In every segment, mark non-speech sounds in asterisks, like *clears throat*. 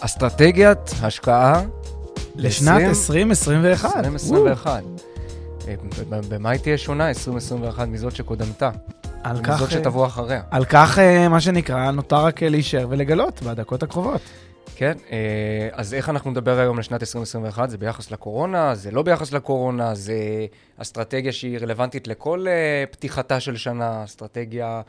אסטרטגיית השקעה לשנת 2021. 2021. אה, במה היא תהיה שונה 2021 מזאת שקודמתה? על כך, מזאת שתבוא אחריה. על כך, אה, מה שנקרא, נותר רק אה, להישאר ולגלות בדקות הקרובות. כן, אה, אז איך אנחנו נדבר היום לשנת 2021? זה ביחס לקורונה, זה לא ביחס לקורונה, זה אסטרטגיה שהיא רלוונטית לכל אה, פתיחתה של שנה, אסטרטגיה אה,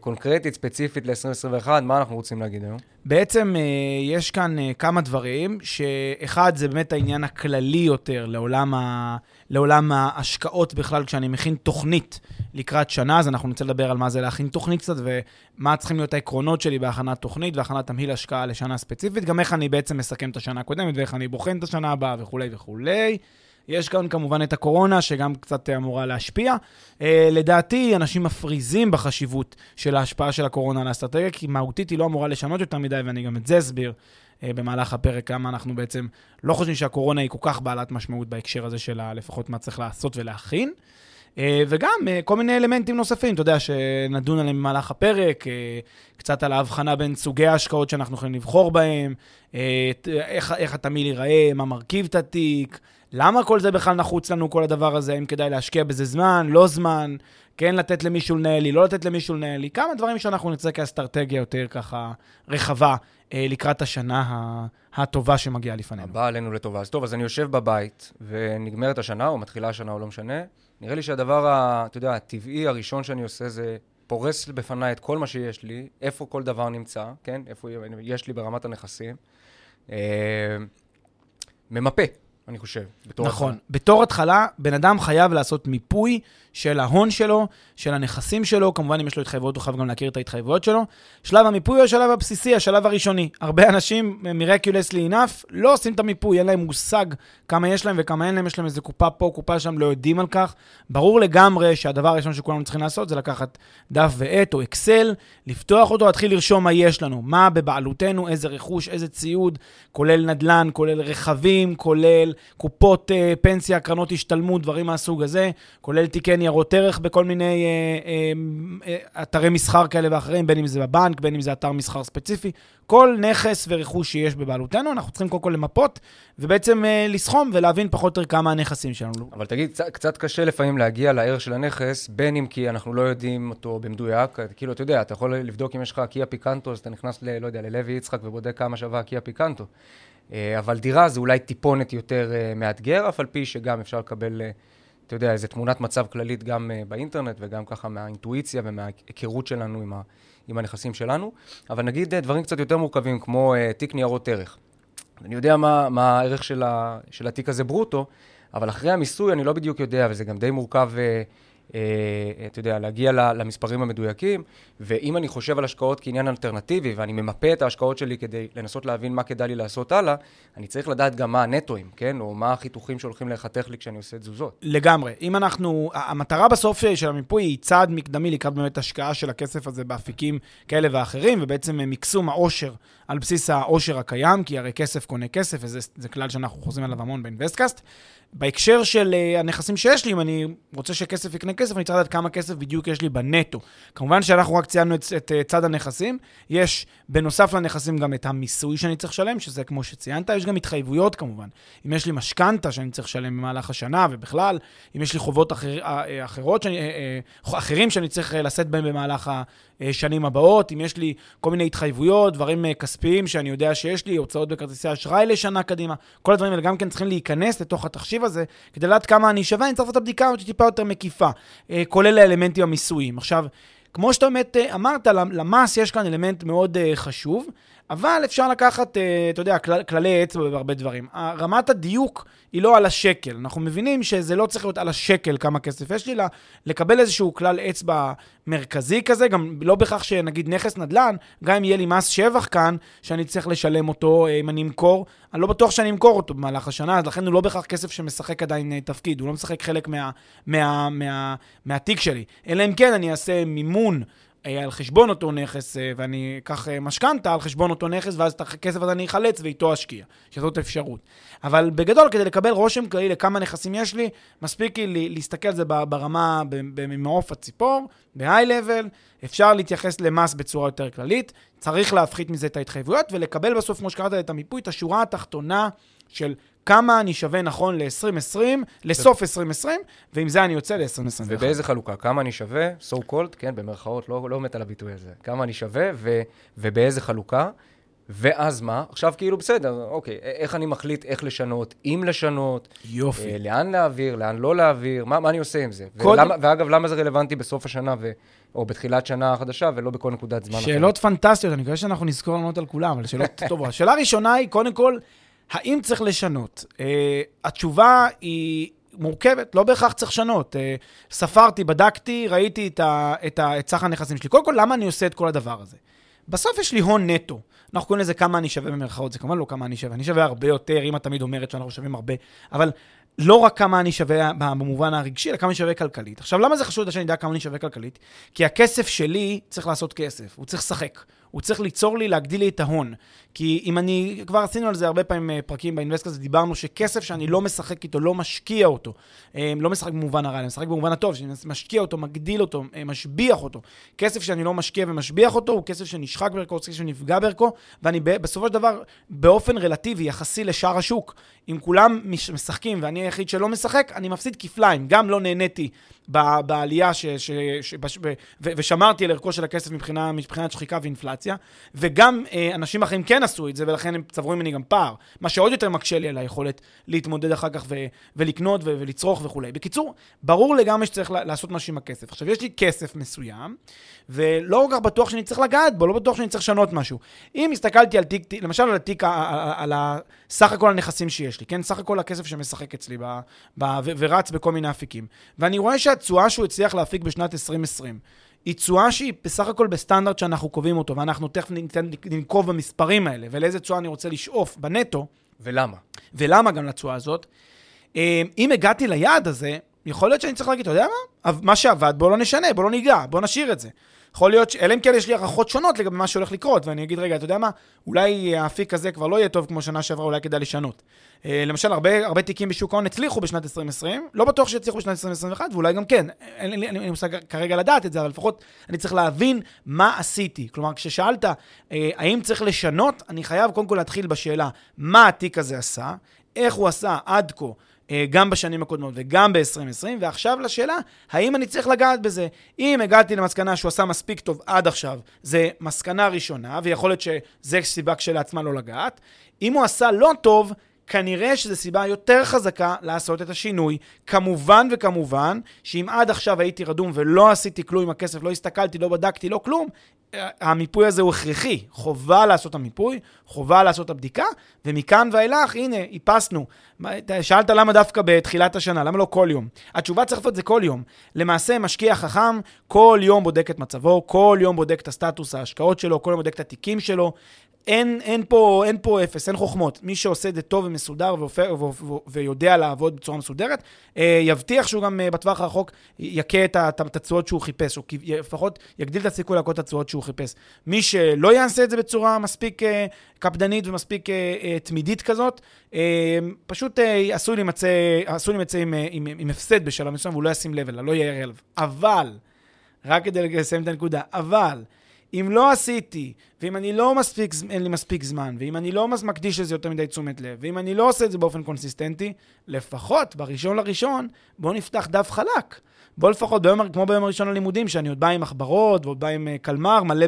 קונקרטית, ספציפית ל-2021, מה אנחנו רוצים להגיד היום? בעצם אה, יש כאן אה, כמה דברים, שאחד זה באמת העניין הכללי יותר לעולם, ה... לעולם ההשקעות בכלל, כשאני מכין תוכנית לקראת שנה, אז אנחנו נרצה לדבר על מה זה להכין תוכנית קצת, ומה צריכים להיות העקרונות שלי בהכנת תוכנית והכנת תמהיל השקעה לשנה ספציפית, גם איך אני בעצם מסכם את השנה הקודמת ואיך אני בוחן את השנה הבאה וכולי וכולי. יש כאן כמובן את הקורונה, שגם קצת אמורה להשפיע. Uh, לדעתי, אנשים מפריזים בחשיבות של ההשפעה של הקורונה על האסטרטגיה, כי מהותית היא לא אמורה לשנות יותר מדי, ואני גם את זה אסביר uh, במהלך הפרק, כמה אנחנו בעצם לא חושבים שהקורונה היא כל כך בעלת משמעות בהקשר הזה של לפחות מה צריך לעשות ולהכין. Uh, וגם כל מיני אלמנטים נוספים, אתה יודע, שנדון עליהם במהלך הפרק, קצת על ההבחנה בין סוגי ההשקעות שאנחנו יכולים לבחור בהם, איך, איך התמהיל ייראה, מה מרכיב את התיק, למה כל זה בכלל נחוץ לנו, כל הדבר הזה, אם כדאי להשקיע בזה זמן, לא זמן, כן לתת למישהו לנהל לי, לא לתת למישהו לנהל לי, כמה דברים שאנחנו נצא כאסטרטגיה יותר ככה רחבה אה, לקראת השנה הטובה שמגיעה לפנינו. הבאה עלינו לטובה. אז טוב, אז אני יושב בבית, ונגמרת השנה, או מתחילה השנה, או לא משנה. נראה לי שהדבר, ה- אתה יודע, הטבעי הראשון שאני עושה זה פורס בפניי את כל מה שיש לי, איפה כל דבר נמצא, כן? איפה יש לי ברמת הנכסים. אה, ממפה, אני חושב, בתור נכון. התחלה. בתור התחלה, בן אדם חייב לעשות מיפוי של ההון שלו, של הנכסים שלו, כמובן אם יש לו התחייבויות, הוא חייב גם להכיר את ההתחייבויות שלו. שלב המיפוי הוא השלב הבסיסי, השלב הראשוני. הרבה אנשים, מiraculously enough, לא עושים את המיפוי, אין להם מושג כמה יש להם וכמה אין להם, יש להם איזה קופה פה, קופה שם, לא יודעים על כך. ברור לגמרי שהדבר הראשון שכולנו צריכים לעשות זה לקחת דף ועט או אקסל, לפתוח אותו, להתחיל לרשום מה יש לנו, מה בבעלותנו, איזה רכוש, איזה ציוד, כולל נדל"ן, כולל רכבים, כולל קופות אה, פנסיה, קרנות השתלמות, דברים מהסוג הזה, כולל תיקי ניירות ערך בכל מיני אה, אה, אה, אתרי מסחר כאלה ואחרים, בין אם זה בבנק, בין אם זה אתר מסחר ספציפי. כל נכס ורכוש שיש בבעלותנו, אנחנו צריכים קודם כל למפות, ובעצם אה, לסכום ולהבין פחות או יותר כמה הנכסים שלנו. אבל תגיד, קצת, קצת קשה לפעמים להגיע לערך של הנכס, בין אם כי אנחנו לא יודעים אותו במדויק, כאילו, אתה יודע, אתה יכול לבדוק אם יש לך קיה פיקנטו, אז אתה נכנס, ל, לא יודע, ללוי יצחק ובודק כמה שווה קיה פיקנטו. אה, אבל דירה זה אולי טיפונת יותר אה, מאתגר, אף על פי שגם אפשר לקבל, אה, אתה יודע, איזו תמונת מצב כללית גם באינטרנט וגם ככה מהאינטואיציה ומההיכרות שלנו עם, ה, עם הנכסים שלנו. אבל נגיד דברים קצת יותר מורכבים, כמו תיק ניירות ערך. אני יודע מה, מה הערך של, ה, של התיק הזה ברוטו, אבל אחרי המיסוי אני לא בדיוק יודע, וזה גם די מורכב, אתה יודע, להגיע למספרים המדויקים, ואם אני חושב על השקעות כעניין אלטרנטיבי, ואני ממפה את ההשקעות שלי כדי לנסות להבין מה כדאי לי לעשות הלאה, אני צריך לדעת גם מה הנטואים, כן? או מה החיתוכים שהולכים להיחתך לי כשאני עושה תזוזות. לגמרי. אם אנחנו, המטרה בסוף של המיפוי היא צעד מקדמי לקראת באמת השקעה של הכסף הזה באפיקים כאלה ואחרים, ובעצם מקסום העושר על בסיס העושר הקיים, כי הרי כסף קונה כסף, וזה זה כלל שאנחנו חוזרים עליו המון באינבסטקאסט. בהקשר של uh, הנכסים שיש לי, אם אני רוצה שכסף יקנה כסף, אני צריך לדעת כמה כסף בדיוק יש לי בנטו. כמובן שאנחנו רק ציינו את, את uh, צד הנכסים, יש בנוסף לנכסים גם את המיסוי שאני צריך לשלם, שזה כמו שציינת, יש גם התחייבויות כמובן. אם יש לי משכנתה שאני צריך לשלם במהלך השנה, ובכלל, אם יש לי חובות אחר, uh, אחרות, שאני, אחרים שאני צריך לשאת בהם במהלך השנים הבאות, אם יש לי כל מיני התחייבויות, דברים uh, כספיים שאני יודע שיש לי, הוצאות בכרטיסי אשראי לשנה קדימה, כל הדברים האלה גם כן צריכים להיכנס לתוך התחשיב הזה, כדי לדעת כמה אני שווה, אני צריך לעשות את הבדיקה טיפה יותר מקיפה, אה, כולל האלמנטים המיסויים. עכשיו, כמו שאתה באמת אה, אמרת, למס יש כאן אלמנט מאוד אה, חשוב. אבל אפשר לקחת, אה, אתה יודע, כל, כללי אצבע בהרבה דברים. רמת הדיוק היא לא על השקל. אנחנו מבינים שזה לא צריך להיות על השקל כמה כסף יש לי, אלא לקבל איזשהו כלל אצבע מרכזי כזה, גם לא בהכרח שנגיד נכס נדל"ן, גם אם יהיה לי מס שבח כאן, שאני צריך לשלם אותו אה, אם אני אמכור, אני לא בטוח שאני אמכור אותו במהלך השנה, אז לכן הוא לא בהכרח כסף שמשחק עדיין אה, תפקיד, הוא לא משחק חלק מה, מה, מה, מהתיק שלי. אלא אם כן אני אעשה מימון. על חשבון אותו נכס, אה, ואני אקח אה, משכנתה על חשבון אותו נכס, ואז את הכסף הזה אני אחלץ ואיתו אשקיע, שזאת אפשרות. אבל בגדול, כדי לקבל רושם כללי לכמה נכסים יש לי, מספיק לי להסתכל על זה ברמה, ממעוף הציפור, ב-high-level, אפשר להתייחס למס בצורה יותר כללית, צריך להפחית מזה את ההתחייבויות, ולקבל בסוף, כמו שקראת את המיפוי, את השורה התחתונה של כמה אני שווה נכון ל-2020, לסוף 2020, ועם זה אני יוצא ל-2021. ובאיזה חלוקה? כמה אני שווה, so called, כן, במרכאות, לא, לא מת על הביטוי הזה. כמה אני שווה ו, ובאיזה חלוקה, ואז מה? עכשיו כאילו בסדר, אוקיי, איך אני מחליט איך לשנות, אם לשנות, יופי. אה, לאן להעביר, לאן לא להעביר, מה, מה אני עושה עם זה? כל... ולמה, ואגב, למה זה רלוונטי בסוף השנה ו, או בתחילת שנה חדשה ולא בכל נקודת זמן אחרת? שאלות פנטסטיות, אני מקווה שאנחנו נזכור לענות על כולם, אבל שאלות טובות. השאלה הראשונה היא, קודם כל, האם צריך לשנות? Uh, התשובה היא מורכבת, לא בהכרח צריך לשנות. Uh, ספרתי, בדקתי, ראיתי את, ה, את, ה, את סך הנכסים שלי. קודם כל, למה אני עושה את כל הדבר הזה? בסוף יש לי הון נטו. אנחנו קוראים לזה כמה אני שווה במרכאות, זה כמובן לא כמה אני שווה. אני שווה הרבה יותר, אמא תמיד אומרת שאנחנו שווים הרבה, אבל לא רק כמה אני שווה במובן הרגשי, אלא כמה אני שווה כלכלית. עכשיו, למה זה חשוב שאני אדע כמה אני שווה כלכלית? כי הכסף שלי צריך לעשות כסף, הוא צריך לשחק. הוא צריך ליצור לי, להגדיל לי את ההון. כי אם אני, כבר עשינו על זה הרבה פעמים אה, פרקים באינבסט הזה, דיברנו שכסף שאני לא משחק איתו, לא משקיע אותו, אה, לא משחק במובן הרע, אני משחק במובן הטוב, שאני משקיע אותו, מגדיל אותו, אה, משביח אותו. כסף שאני לא משקיע ומשביח אותו, הוא כסף שנשחק בערכו, הוא כסף שנפגע בערכו, ואני בסופו של דבר, באופן רלטיבי, יחסי לשאר השוק, אם כולם משחקים ואני היחיד שלא משחק, אני מפסיד כפליים. גם לא נהניתי בעלייה ש, ש, ש, ש, ו, ושמרתי על ערכו של הכסף מבחינה, מבחינת שחיקה ואינפלציה, וגם אה, אנשים אחרים כן עשו את זה, ולכן הם צברו ממני גם פער, מה שעוד יותר מקשה לי על היכולת להתמודד אחר כך ו, ולקנות ו, ולצרוך וכולי. בקיצור, ברור לגמרי שצריך לעשות משהו עם הכסף. עכשיו, יש לי כסף מסוים, ולא כל כך בטוח שאני צריך לגעת בו, לא בטוח שאני צריך לשנות משהו. אם הסתכלתי על תיק, למשל על התיק, על סך הכל הנכסים שיש לי, כן? סך הכל הכסף שמשחק אצלי ב, ב, ו, ורץ בכל מיני אפיקים. ואני רואה שהתשואה שהוא הצליח להפיק בשנת 2020, היא תשואה שהיא בסך הכל בסטנדרט שאנחנו קובעים אותו, ואנחנו תכף ניתן לנקוב במספרים האלה, ולאיזה תשואה אני רוצה לשאוף בנטו. ולמה? ולמה גם לתשואה הזאת. אה, אם הגעתי ליעד הזה, יכול להיות שאני צריך להגיד, אתה יודע מה? מה שעבד, בוא לא נשנה, בוא לא ניגע, בוא נשאיר את זה. יכול להיות, אלא אם כן יש לי הערכות שונות לגבי מה שהולך לקרות, ואני אגיד, רגע, אתה יודע מה, אולי האפיק הזה כבר לא יהיה טוב כמו שנה שעברה, אולי כדאי לשנות. אה, למשל, הרבה, הרבה תיקים בשוק ההון הצליחו בשנת 2020, לא בטוח שיצליחו בשנת 2021, ואולי גם כן. אין לי מושג כרגע לדעת את זה, אבל לפחות אני צריך להבין מה עשיתי. כלומר, כששאלת אה, האם צריך לשנות, אני חייב קודם כל להתחיל בשאלה, מה התיק הזה עשה, איך הוא עשה עד כה. אה, גם בשנים הקודמות וגם ב-2020, ועכשיו לשאלה, האם אני צריך לגעת בזה? אם הגעתי למסקנה שהוא עשה מספיק טוב עד עכשיו, זה מסקנה ראשונה, ויכול להיות שזה סיבה כשלעצמה לא לגעת. אם הוא עשה לא טוב, כנראה שזו סיבה יותר חזקה לעשות את השינוי. כמובן וכמובן, שאם עד עכשיו הייתי רדום ולא עשיתי כלום עם הכסף, לא הסתכלתי, לא בדקתי, לא כלום, המיפוי הזה הוא הכרחי. חובה לעשות את המיפוי, חובה לעשות את הבדיקה, ומכאן ואילך, הנה, איפסנו. שאלת למה דווקא בתחילת השנה, למה לא כל יום? התשובה צריך לעשות זה כל יום. למעשה, משקיע חכם כל יום בודק את מצבו, כל יום בודק את הסטטוס ההשקעות שלו, כל יום בודק את התיקים שלו, אין, אין, פה, אין פה אפס, אין חוכמות. מי שעושה את זה טוב ומסודר ואופר, ו, ו, ויודע לעבוד בצורה מסודרת, אה, יבטיח שהוא גם אה, בטווח הרחוק יכה את התשואות שהוא חיפש, או לפחות יגדיל את הסיכוי להכות את התשואות שהוא חיפש. מי שלא יעשה את זה בצורה מספיק אה, קפדנית ומספיק תמידית כזאת, פשוט עשוי להימצא עם, עם, עם הפסד בשלב מסוים, והוא לא ישים לב אליו, לא יער אליו. אבל, רק כדי לסיים את הנקודה, אבל... אם לא עשיתי, ואם אני לא מספיק, אין לי מספיק זמן, ואם אני לא מקדיש לזה יותר מדי תשומת לב, ואם אני לא עושה את זה באופן קונסיסטנטי, לפחות בראשון לראשון, בואו נפתח דף חלק. בואו לפחות, ביום, כמו ביום הראשון ללימודים, שאני עוד בא עם מחברות, ועוד בא עם אה, קלמר, מלא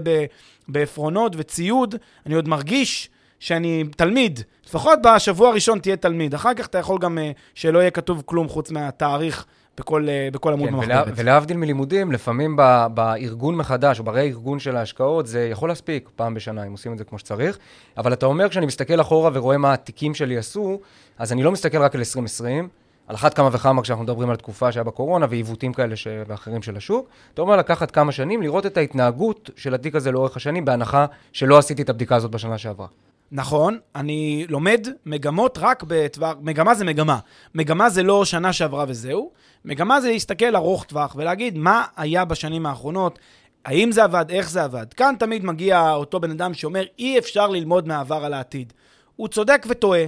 בעפרונות וציוד, אני עוד מרגיש שאני תלמיד. לפחות בשבוע הראשון תהיה תלמיד. אחר כך אתה יכול גם uh, שלא יהיה כתוב כלום חוץ מהתאריך בכל, אה, בכל עמוד כן, במחברת. ולה, ולהבדיל מלימודים, לפעמים ב, בארגון מחדש, או ברה-ארגון של ההשקעות, זה יכול להספיק פעם בשנה, אם עושים את זה כמו שצריך. אבל אתה אומר, כשאני מסתכל אחורה ורואה מה התיקים שלי עשו, אז אני לא מסתכל רק על 2020, על אחת כמה וכמה כשאנחנו מדברים על תקופה שהיה בקורונה ועיוותים כאלה ש... ואחרים של השוק. אתה אומר לקחת כמה שנים, לראות את ההתנהגות של התיק הזה לאורך השנים, בהנחה שלא עשיתי את הבדיקה הזאת בשנה שעברה. נכון, אני לומד מגמות רק בטווח, מגמה זה מגמה. מגמה זה לא שנה שעברה וזהו, מגמה זה להסתכל ארוך טווח ולהגיד מה היה בשנים האחרונות, האם זה עבד, איך זה עבד. כאן תמיד מגיע אותו בן אדם שאומר, אי אפשר ללמוד מהעבר על העתיד. הוא צודק וטועה.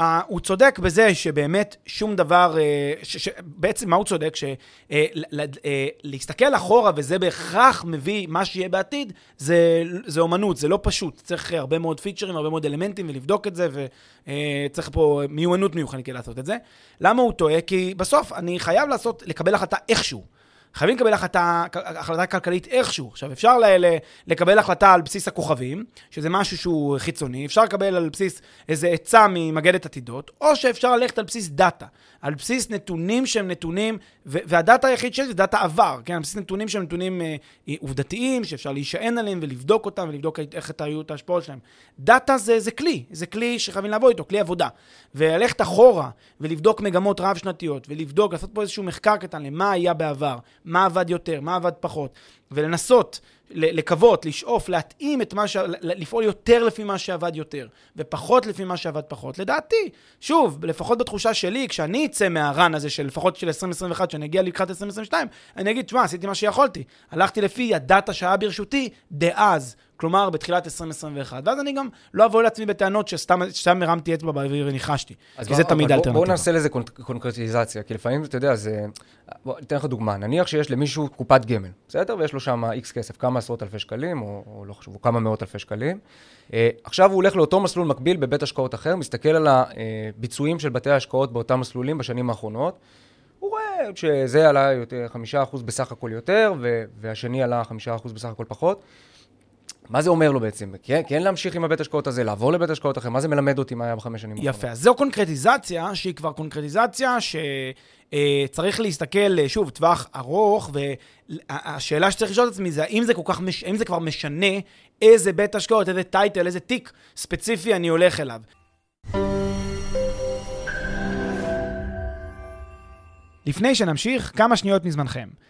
Uh, הוא צודק בזה שבאמת שום דבר, uh, ש, ש, בעצם מה הוא צודק? שלהסתכל uh, uh, אחורה וזה בהכרח מביא מה שיהיה בעתיד, זה, זה אומנות, זה לא פשוט. צריך הרבה מאוד פיצ'רים, הרבה מאוד אלמנטים ולבדוק את זה, וצריך uh, פה מיומנות מיוחדת לעשות את זה. למה הוא טועה? כי בסוף אני חייב לעשות, לקבל החלטה איכשהו. חייבים לקבל החלטה, החלטה כלכלית איכשהו. עכשיו, אפשר ל, ל, לקבל החלטה על בסיס הכוכבים, שזה משהו שהוא חיצוני, אפשר לקבל על בסיס איזה עצה ממגדת עתידות, או שאפשר ללכת על בסיס דאטה, על בסיס נתונים שהם נתונים, ו- והדאטה היחיד שלי זה דאטה עבר, כן? על בסיס נתונים שהם נתונים אה, עובדתיים, שאפשר להישען עליהם ולבדוק אותם ולבדוק איך היו את ההשפעות שלהם. דאטה זה, זה כלי, זה כלי שחייבים לעבוד איתו, כלי עבודה. וללכת אחורה ולבדוק מגמות רב-שנתיות, ולבדוק, לעשות פה איזשהו מחקר קטן למה היה בעבר, מה עבד יותר, מה עבד פחות, ולנסות לקוות, לשאוף, להתאים את מה ש... לפעול יותר לפי מה שעבד יותר, ופחות לפי מה שעבד פחות. לדעתי, שוב, לפחות בתחושה שלי, כשאני אצא מהרן הזה של לפחות של 2021, כשאני אגיע לקראת 2022, אני אגיד, תשמע, עשיתי מה שיכולתי. הלכתי לפי הדאטה שהיה ברשותי דאז. כלומר בתחילת 2021. ואז אני גם לא אבוא לעצמי בטענות שסתם הרמתי אצבע באוויר וניחשתי, כי זה תמיד האלטרנטיבה. בואו נעשה לזה קונקרטיזציה, כי לפעמים, אתה יודע, זה... בוא, אתן לך דוגמה. נניח שיש למישהו קופת גמל, בסדר? ויש לו שם איקס כסף, כמה עשרות אלפי שקלים, או, או לא חשוב, כמה מאות אלפי שקלים. Uh, עכשיו הוא הולך לאותו מסלול מקביל בבית השקעות אחר, מסתכל על הביצועים של בתי ההשקעות באותם מסלולים בשנים האחרונות. הוא רואה שזה עלה יותר, חמישה אחוז בסך הכל יותר, והשני עלה חמישה אחוז בסך הכל פחות. מה זה אומר לו בעצם? כן, כן להמשיך עם הבית השקעות הזה, לעבור לבית השקעות אחר? מה זה מלמד אותי מה היה בחמש שנים האחרונות? יפה, אז זו קונקרטיזציה שהיא כבר קונקרטיזציה שצריך אה, להסתכל, אה, שוב, טווח ארוך, והשאלה שצריך לשאול את עצמי זה האם זה כך, מש... האם זה כבר משנה איזה בית השקעות, איזה טייטל, איזה תיק ספציפי אני הולך אליו. לפני שנמשיך, כמה שניות מזמנכם.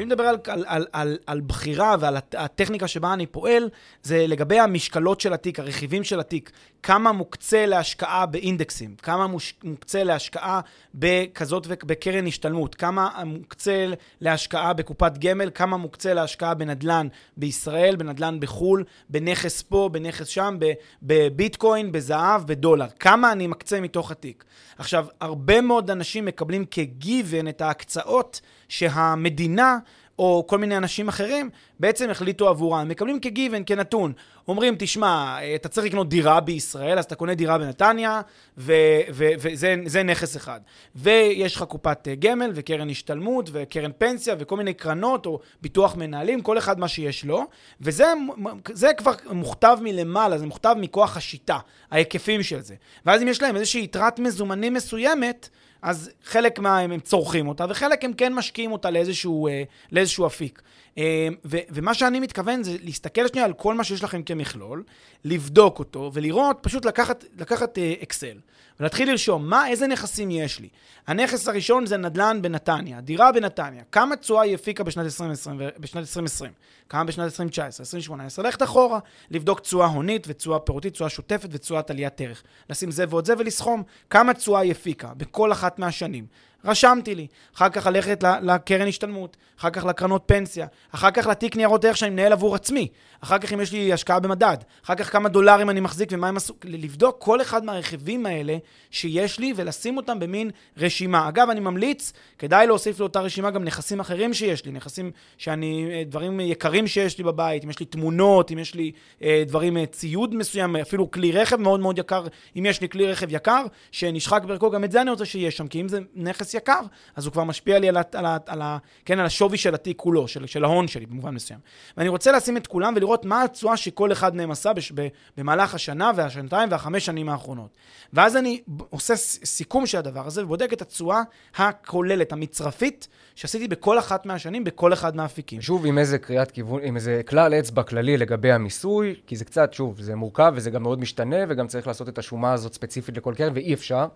כשאני מדבר על, על, על, על, על בחירה ועל הטכניקה שבה אני פועל, זה לגבי המשקלות של התיק, הרכיבים של התיק. כמה מוקצה להשקעה באינדקסים, כמה מוקצה להשקעה בכזאת ובקרן השתלמות, כמה מוקצה להשקעה בקופת גמל, כמה מוקצה להשקעה בנדלן בישראל, בנדלן בחו"ל, בנכס פה, בנכס שם, בביטקוין, בזהב, בדולר. כמה אני מקצה מתוך התיק. עכשיו, הרבה מאוד אנשים מקבלים כגיוון את ההקצאות שהמדינה או כל מיני אנשים אחרים, בעצם החליטו עבורם. מקבלים כגיוון, כנתון. אומרים, תשמע, אתה צריך לקנות דירה בישראל, אז אתה קונה דירה בנתניה, וזה נכס אחד. ויש לך קופת גמל, וקרן השתלמות, וקרן פנסיה, וכל מיני קרנות, או ביטוח מנהלים, כל אחד מה שיש לו. וזה כבר מוכתב מלמעלה, זה מוכתב מכוח השיטה, ההיקפים של זה. ואז אם יש להם איזושהי יתרת מזומנים מסוימת, אז חלק מהם הם צורכים אותה, וחלק הם כן משקיעים אותה לאיזשהו, אה, לאיזשהו אפיק. אה, ו- ומה שאני מתכוון זה להסתכל שנייה על כל מה שיש לכם כמכלול, לבדוק אותו, ולראות, פשוט לקחת, לקחת אקסל, ולהתחיל לרשום מה, איזה נכסים יש לי. הנכס הראשון זה נדל"ן בנתניה, דירה בנתניה. כמה תשואה היא הפיקה בשנת 2020, בשנת 2020? כמה בשנת 2019, 2018? ללכת אחורה, לבדוק תשואה הונית ותשואה פירותית, תשואה שוטפת ותשואת עליית ערך. לשים זה ועוד זה ולסכום כמה תשואה היא הפיקה בכל אחת מהשנים. רשמתי לי. אחר כך ללכת לקרן השתלמות, אחר כך לקרנות פנסיה, אחר כך לתיק ניירות ערך שאני מנהל עבור עצמי, אחר כך אם יש לי השקעה במדד, אחר כך כמה דולרים אני מחזיק ומה הם עשו, לבדוק כל אחד מהרכיבים האלה שיש לי ולשים אותם במין רשימה. אגב, אני ממליץ, כדאי להוסיף לאותה רשימה גם נכסים אחרים שיש לי, נכסים שאני, אה, דברים יקרים שיש לי בבית, אם יש לי תמונות, אם יש לי אה, דברים, אה, ציוד מסוים, אפילו כלי רכב מאוד מאוד יקר, אם יש לי כלי רכב יקר, שנשחק בערכו, גם את זה אני רוצה שיהיה שם, כי אם זה נכס יקר, אז הוא כבר משפיע לי על, ה, על, ה, על, ה, כן, על השווי של התיק כולו, של, של ההון שלי במובן מסוים. ואני רוצה לשים את כולם ולראות מה התשואה שכל אחד מהם עשה בש, ב, במהלך השנה והשנתיים והחמש שנים האחרונות. ואז אני עושה סיכום של הדבר הזה ובודק את התשואה הכוללת, המצרפית, שעשיתי בכל אחת מהשנים, בכל אחד מהאפיקים. שוב, עם איזה קריאת כיוון, עם איזה כלל אצבע כללי לגבי המיסוי, כי זה קצת, שוב, זה מורכב וזה גם מאוד משתנה, וגם צריך לעשות את השומה הזאת ספציפית לכל קרן, ואי אפשר.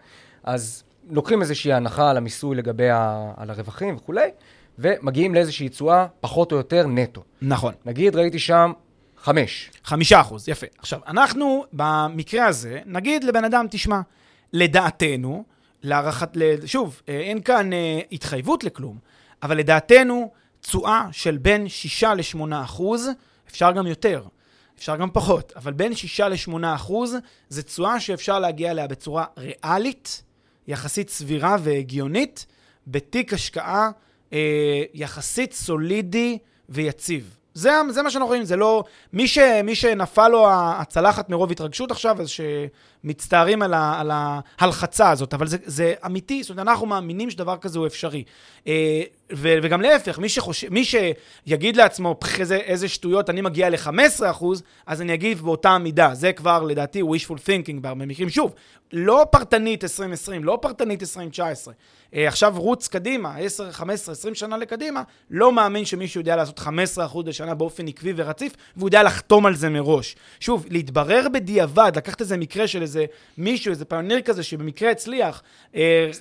אז לוקחים איזושהי הנחה על המיסוי לגבי ה... על הרווחים וכולי, ומגיעים לאיזושהי תשואה פחות או יותר נטו. נכון. נגיד, ראיתי שם חמש. חמישה אחוז, יפה. עכשיו, אנחנו במקרה הזה, נגיד לבן אדם, תשמע, לדעתנו, להערכת, שוב, אה, אין כאן אה, התחייבות לכלום, אבל לדעתנו, תשואה של בין 6 ל-8 אחוז, אפשר גם יותר, אפשר גם פחות, אבל בין 6 ל-8 אחוז, זה תשואה שאפשר להגיע אליה בצורה ריאלית, יחסית סבירה והגיונית, בתיק השקעה אה, יחסית סולידי ויציב. זה, זה מה שאנחנו רואים, זה לא... מי, ש, מי שנפל לו הצלחת מרוב התרגשות עכשיו, אז שמצטערים על, ה, על ההלחצה הזאת, אבל זה, זה אמיתי, זאת אומרת, אנחנו מאמינים שדבר כזה הוא אפשרי. ו, וגם להפך, מי, שחוש... מי שיגיד לעצמו, איזה, איזה שטויות, אני מגיע ל-15%, אז אני אגיב באותה מידה. זה כבר, לדעתי, wishful thinking בהרבה מקרים. שוב, לא פרטנית 2020, לא פרטנית 2019. אה, עכשיו רוץ קדימה, 10, 15, 20 שנה לקדימה, לא מאמין שמישהו יודע לעשות 15% לשנה באופן עקבי ורציף, והוא יודע לחתום על זה מראש. שוב, להתברר בדיעבד, לקחת איזה מקרה של איזה מישהו, איזה פיוניר כזה, שבמקרה הצליח,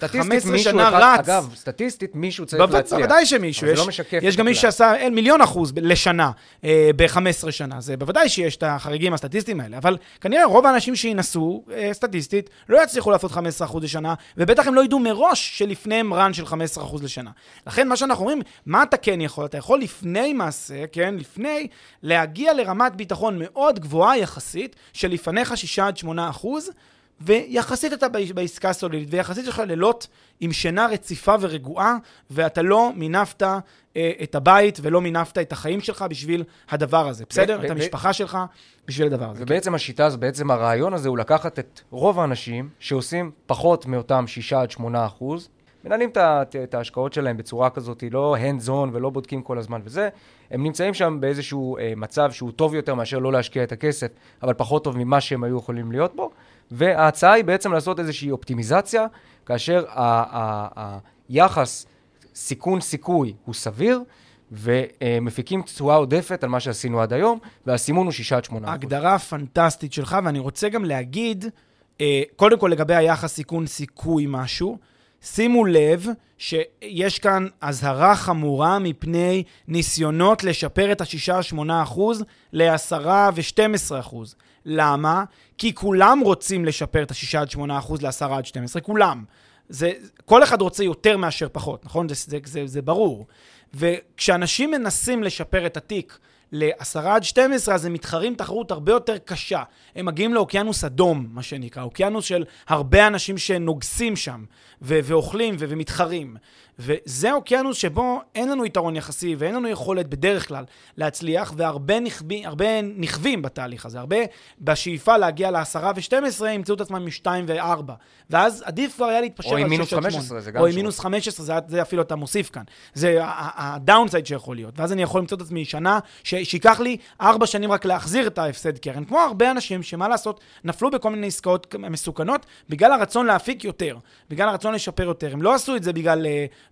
15 אה, שנה אחד, רץ. אגב, סטטיסטית מישהו צריך בוודא, להצליח. בוודאי שמישהו. יש, לא יש גם מי שעשה מיליון אחוז לשנה, אה, ב-15 שנה. זה בוודאי שיש את החריגים הסטטיסטיים האלה, אבל כנראה רוב האנשים שינסו, אה, סטטיסטית, לא יצליחו לעשות 15% לשנה, ובטח הם לא ידעו מראש שלפניהם רן של 15% לשנה. לכן מה שאנחנו אומרים, מה אתה כן יכול? אתה יכול לפני מעשה, כן, לפני, להגיע לרמת ביטחון מאוד גבוהה יחסית, שלפניך 6 עד 8 אחוז, ויחסית אתה בעסקה הסולidית, ויחסית יש לך לילות עם שינה רציפה ורגועה, ואתה לא מינפת אה, את הבית ולא מינפת את החיים שלך בשביל הדבר הזה, בסדר? את המשפחה שלך בשביל הדבר הזה. ובעצם כן. השיטה הזו, בעצם הרעיון הזה הוא לקחת את רוב האנשים שעושים פחות מאותם 6 עד 8 אחוז, מנהלים את ההשקעות שלהם בצורה כזאת, לא hands on ולא בודקים כל הזמן וזה, הם נמצאים שם באיזשהו אה, מצב שהוא טוב יותר מאשר לא להשקיע את הכסף, אבל פחות טוב ממה שהם היו יכולים להיות בו. וההצעה היא בעצם לעשות איזושהי אופטימיזציה, כאשר היחס סיכון-סיכוי הוא סביר, ומפיקים תשואה עודפת על מה שעשינו עד היום, והסימון הוא 6 עד 8 הגדרה פנטסטית שלך, ואני רוצה גם להגיד, אה, קודם כל לגבי היחס סיכון-סיכוי משהו, שימו לב שיש כאן אזהרה חמורה מפני ניסיונות לשפר את ה-6-8% ל-10 ו-12%. למה? כי כולם רוצים לשפר את ה-6 8% ל-10 12, כולם. זה, כל אחד רוצה יותר מאשר פחות, נכון? זה, זה, זה, זה ברור. וכשאנשים מנסים לשפר את התיק ל-10 עד 12, אז הם מתחרים תחרות הרבה יותר קשה. הם מגיעים לאוקיינוס אדום, מה שנקרא, אוקיינוס של הרבה אנשים שנוגסים שם, ו- ואוכלים ו- ומתחרים. וזה אוקיינוס שבו אין לנו יתרון יחסי ואין לנו יכולת בדרך כלל להצליח, והרבה נכבים, נכבים בתהליך הזה, הרבה בשאיפה להגיע לעשרה ו-12 ימצאו את עצמם עם 2 ו-4. ואז עדיף כבר היה להתפשר על 6 עד 8. או עם מינוס 15, זה גם או עם מינוס 15, זה, זה אפילו אתה מוסיף כאן. זה הדאונסייד שיכול להיות. ואז אני יכול למצוא את עצמי שנה שייקח לי 4 שנים רק להחזיר את ההפסד קרן. כמו הרבה אנשים שמה לעשות, נפלו בכל מיני עסקאות מסוכנות בגלל הרצון להפיק יותר, בגלל הרצון לשפר יותר. הם לא עשו את זה בגלל...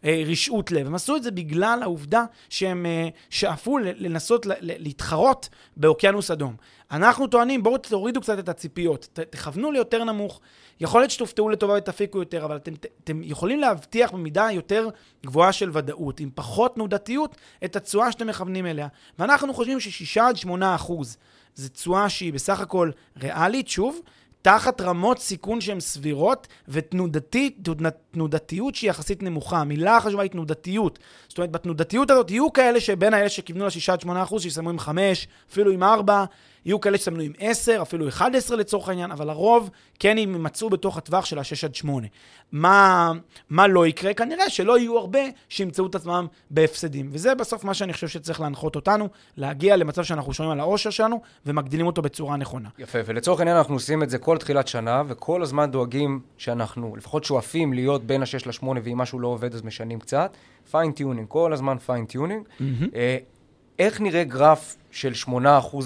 אה, רשעות לב. הם עשו את זה בגלל העובדה שהם אה, שאפו לנסות להתחרות באוקיינוס אדום. אנחנו טוענים, בואו תורידו קצת את הציפיות, תכוונו ליותר נמוך. יכול להיות שתופתעו לטובה ותפיקו יותר, אבל אתם, אתם יכולים להבטיח במידה יותר גבוהה של ודאות, עם פחות תנודתיות, את התשואה שאתם מכוונים אליה. ואנחנו חושבים ש-6 עד 8 אחוז זה תשואה שהיא בסך הכל ריאלית, שוב, תחת רמות סיכון שהן סבירות, ותנודתיות שהיא יחסית נמוכה. המילה החשובה היא תנודתיות. זאת אומרת, בתנודתיות הזאת יהיו כאלה שבין האלה שכיוונו ל-6 עד 8 אחוז, שיסיימו עם 5, אפילו עם 4, יהיו כאלה שסמנו עם 10, אפילו 11 לצורך העניין, אבל הרוב כן יימצאו בתוך הטווח של ה-6 עד 8. מה, מה לא יקרה? כנראה שלא יהיו הרבה שימצאו את עצמם בהפסדים. וזה בסוף מה שאני חושב שצריך להנחות אותנו, להגיע למצב שאנחנו שומעים על העושר שלנו ומגדילים אותו בצורה נכונה. יפה, ולצורך העניין אנחנו עושים את זה כל תחילת שנה, וכל הזמן דואגים שאנחנו לפחות שואפים להיות בין ה-6 ל-8, ואם משהו לא עובד אז משנים קצת. fine-tuning, כל הזמן fine-tuning. Mm-hmm. אה, איך נראה גרף של 8%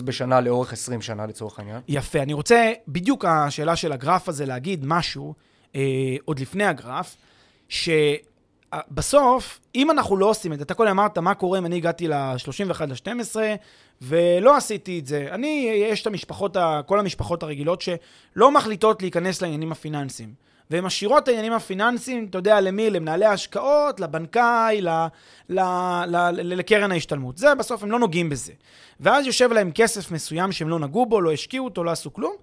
בשנה לאורך 20 שנה לצורך העניין? יפה, אני רוצה, בדיוק השאלה של הגרף הזה, להגיד משהו, אה, עוד לפני הגרף, שבסוף, אם אנחנו לא עושים את זה, אתה קודם אמרת, מה קורה אם אני הגעתי ל-31 ל-12, ולא עשיתי את זה. אני, יש את המשפחות, כל המשפחות הרגילות שלא מחליטות להיכנס לעניינים הפיננסיים. והן משאירות את העניינים הפיננסיים, אתה יודע, למי? למנהלי ההשקעות, לבנקאי, ל, ל, ל, ל, לקרן ההשתלמות. זה, בסוף הם לא נוגעים בזה. ואז יושב להם כסף מסוים שהם לא נגעו בו, לא השקיעו אותו, לא עשו כלום,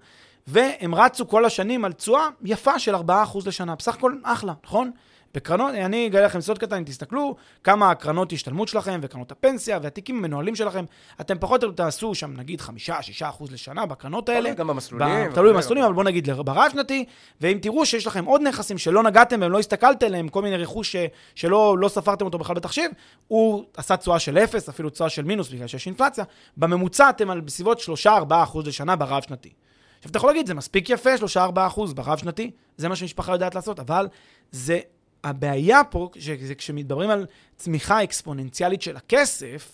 והם רצו כל השנים על תשואה יפה של 4% לשנה. בסך הכל אחלה, נכון? בקרנות, אני אגלה לכם סוד קטן, תסתכלו כמה הקרנות השתלמות שלכם וקרנות הפנסיה והתיקים המנוהלים שלכם, אתם פחות או יותר תעשו שם נגיד 5-6% לשנה בקרנות האלה. גם במסלולים. תלוי במסלולים, אבל בואו נגיד ברב שנתי, ואם תראו שיש לכם עוד נכסים שלא נגעתם והם לא הסתכלתם עליהם, כל מיני רכוש ש, שלא לא ספרתם אותו בכלל בתחשיב, הוא עשה תשואה של 0, אפילו תשואה של מינוס בגלל שיש אינפלציה, בממוצע אתם על בסביבות 3-4% לשנה ברב שנתי. עכשיו, אתה יכול להגיד, זה מספיק יפה, 3-4% ברב שנתי, זה מה שמשפחה יודעת לעשות, אבל זה הבעיה פה, זה כשמדברים על צמיחה אקספוננציאלית של הכסף,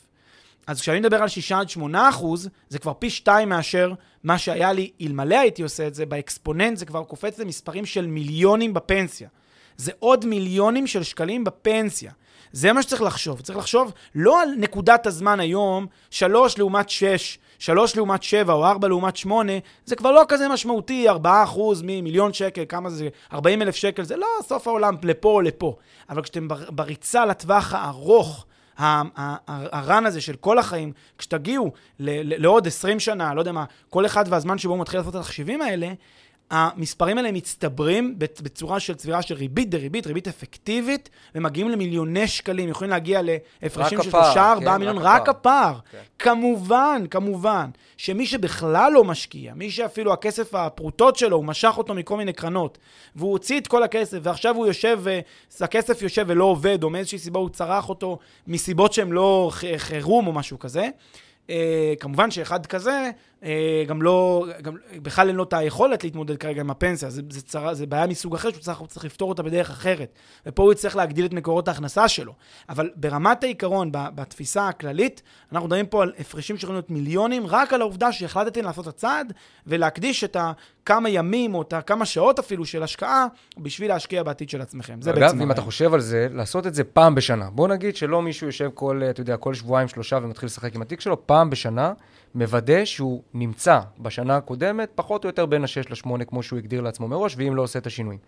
אז כשאני מדבר על 6 עד 8 אחוז, זה כבר פי 2 מאשר מה שהיה לי אלמלא הייתי עושה את זה, באקספוננט זה כבר קופץ למספרים של מיליונים בפנסיה. זה עוד מיליונים של שקלים בפנסיה. זה מה שצריך לחשוב. צריך לחשוב לא על נקודת הזמן היום, 3 לעומת 6, 3 לעומת 7 או 4 לעומת 8, זה כבר לא כזה משמעותי, 4% ממיליון שקל, כמה זה, 40 אלף שקל, זה לא סוף העולם לפה או לפה. אבל כשאתם בריצה לטווח הארוך, הרן הזה של כל החיים, כשתגיעו לעוד 20 שנה, לא יודע מה, כל אחד והזמן שבו הוא מתחיל לעשות את התחשיבים האלה, המספרים האלה מצטברים בצורה של צבירה של ריבית דריבית, ריבית אפקטיבית, ומגיעים למיליוני שקלים, יכולים להגיע להפרשים של שלושה, ארבעה כן, מיליון, רק הפער. כן. כמובן, כמובן, שמי שבכלל לא משקיע, מי שאפילו הכסף הפרוטות שלו, הוא משך אותו מכל מיני קרנות, והוא הוציא את כל הכסף, ועכשיו הוא יושב, הכסף יושב ולא עובד, או מאיזושהי סיבה הוא צרח אותו מסיבות שהן לא חירום או משהו כזה. אה, כמובן שאחד כזה, אה, גם לא, גם, בכלל אין לו את היכולת להתמודד כרגע עם הפנסיה, זה, זה, צרה, זה בעיה מסוג אחר שהוא צריך, צריך לפתור אותה בדרך אחרת. ופה הוא יצטרך להגדיל את מקורות ההכנסה שלו. אבל ברמת העיקרון, בתפיסה הכללית, אנחנו מדברים פה על הפרשים שיכולים להיות מיליונים, רק על העובדה שהחלטתם לעשות את הצעד ולהקדיש את הכמה ימים או את הכמה שעות אפילו של השקעה בשביל להשקיע בעתיד של עצמכם. זה בעצם... אגב, אם אתה חושב על זה, לעשות את זה פעם בשנה. בוא נגיד שלא מישהו יושב כל, אתה יודע, כל שבועיים, שלושה ומתחיל לשחק עם התיק שלו, פעם בשנה. מוודא שהוא נמצא בשנה הקודמת, פחות או יותר בין ה-6 ל-8, כמו שהוא הגדיר לעצמו מראש, ואם לא עושה את השינויים.